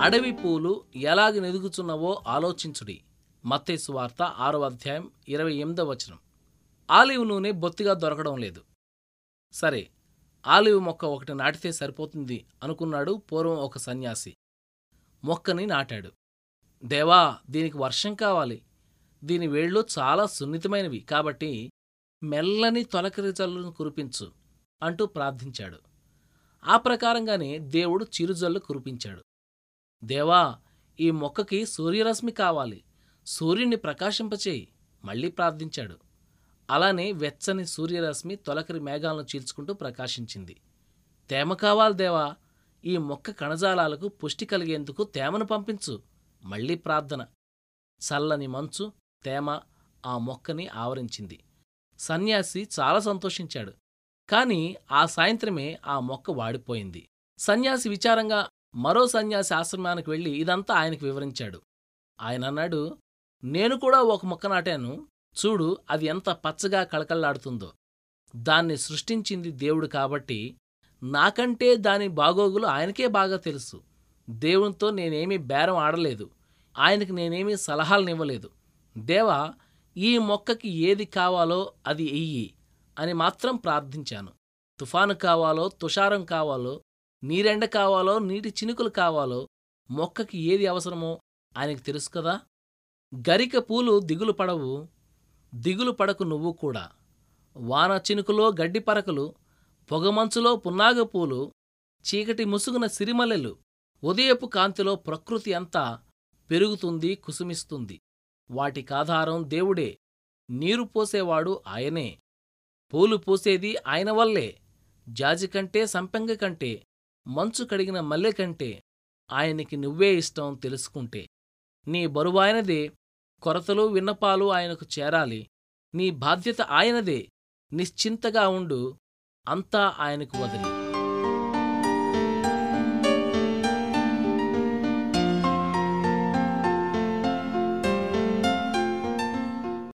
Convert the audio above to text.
అడవి పూలు ఎలాగ నెదుగుచున్నవో ఆలోచించుడి. మత్తేసు వార్త ఆరో అధ్యాయం ఇరవై ఎనిమిదవ వచనం. ఆలివ్ నూనె బొత్తిగా దొరకడం లేదు. సరే ఆలివ్ మొక్క ఒకటి నాటితే సరిపోతుంది అనుకున్నాడు పూర్వం ఒక సన్యాసి. మొక్కని నాటాడు. దేవా దీనికి వర్షం కావాలి. దీని వేళ్ళు చాలా సున్నితమైనవి కాబట్టి మెల్లని తొలకరి జల్లును కురిపించు అంటూ ప్రార్థించాడు. ఆ ప్రకారంగానే దేవుడు చిరుజల్లు కురిపించాడు. దేవా ఈ మొక్కకి సూర్యరశ్మి కావాలి. సూర్యుని ప్రకాశింపచేయి మళ్ళీ ప్రార్థించాడు. అలానే వెచ్చని సూర్యరశ్మి తొలకరి మేఘాలను చీల్చుకుంటూ ప్రకాశించింది. తేమ కావాలి దేవా ఈ మొక్క కణజాలాలకు పుష్టి కలిగేందుకు తేమను పంపించు మళ్ళీ ప్రార్థన. చల్లని మంచు తేమ ఆ మొక్కని ఆవరించింది. సన్యాసి చాలా సంతోషించాడు. కాని ఆ సాయంత్రమే ఆ మొక్క వాడిపోయింది. సన్యాసి విచారంగా మరో సన్యాసి ఆశ్రమానికి వెళ్ళి ఇదంతా ఆయనకు వివరించాడు. ఆయన అన్నాడు నేను కూడా ఒక మొక్క నాటాను. చూడు అది ఎంత పచ్చగా కళకళ్ళాడుతుందో. దాన్ని సృష్టించింది దేవుడు కాబట్టి నాకంటే దాని బాగోగులు ఆయనకే బాగా తెలుసు. దేవునితో నేనేమీ బేరం ఆడలేదు. ఆయనకి నేనేమీ సలహాలనివ్వలేదు దేవా ఈ మొక్కకి ఏది కావాలో అది ఎయ్యి అని మాత్రం ప్రార్థించాను. తుఫాను కావాలో తుషారం కావాలో నీరెండ కావాలో నీటి చినుకులు కావాలో మొక్కకి ఏది అవసరమో ఆయనకు తెలుసు కదా. గరిక పూలు దిగులు పడవు దిగులు పడకు నువ్వు కూడా. వాన చినుకులో గడ్డి పరకలు పొగమంచులో పున్నాగపూలు చీకటి ముసుగున సిరిమల్లెలు ఉదయపు కాంతిలో ప్రకృతి అంతా పెరుగుతుంది కుసుమిస్తుంది. వాటికాధారం దేవుడే నీరు పోసేవాడు ఆయనే. పూలు పూసేది ఆయన వల్లే జాజికంటే సంపెంగ కంటే మంచు కడిగిన మల్లె కంటే ఆయనకి నువ్వే ఇష్టం తెలుసుకుంటే. నీ బరువాయనదే కొరతలు విన్నపాలు ఆయనకు చేరాలి. నీ బాధ్యత ఆయనదే నిశ్చింతగా ఉండు అంతా ఆయనకు వదిలి.